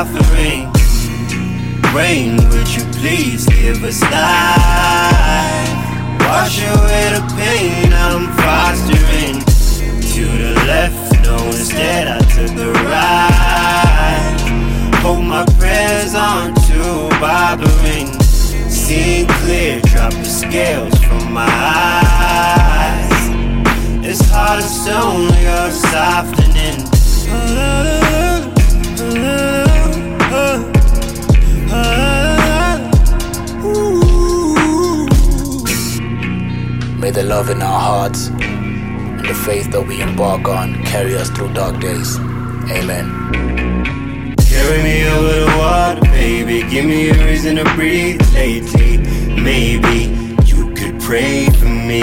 suffering. Rain, would you please give us life? Wash away the pain I'm fostering. To the left, no, instead I took the right. Hold my prayers on to bothering. Seeing clear, drop the scales from my eyes. It's hard as stone, you're softening. May the love in our hearts and the faith that we embark on carry us through dark days. Amen. Carry me over the water, baby. Give me a reason to breathe lately. Maybe you could pray for me.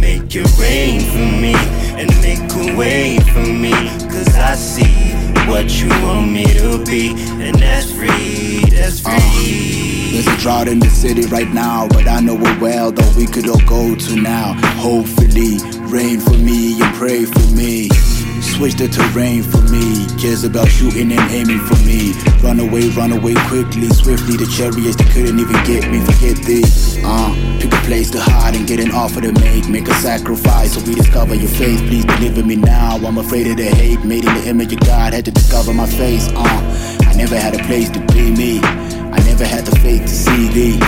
Make it rain for me and make a way for me. Cause I see what you want me to be. And that's free, that's uh, free. There's a drought in the city right now, but I know it well, though we could all go to now. Hopefully, rain for me and pray for me. Switch the terrain for me. Cares about shooting and aiming for me. Run away, run away quickly, swiftly. The chariots they couldn't even get me. Forget this. Uh, pick a place to hide and get an offer to make. Make a sacrifice so we discover your faith. Please deliver me now. I'm afraid of the hate. Made in the image of God, had to discover my face. Uh, I never had a place to be me. I never had the faith to see thee.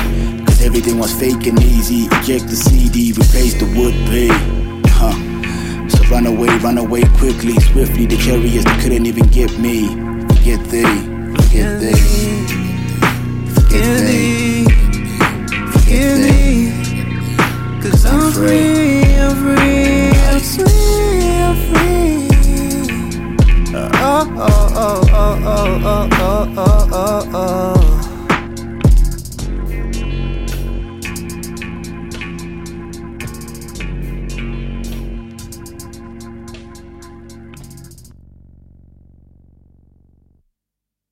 Cause everything was fake and easy. Eject the CD, replace the would be. Huh. So run away, Run away quickly, swiftly, the carriers that couldn't even get me. Forget thee, forget thee. Forget thee, forget thee. Cause I'm free, I'm free, I'm free, I'm free. Oh.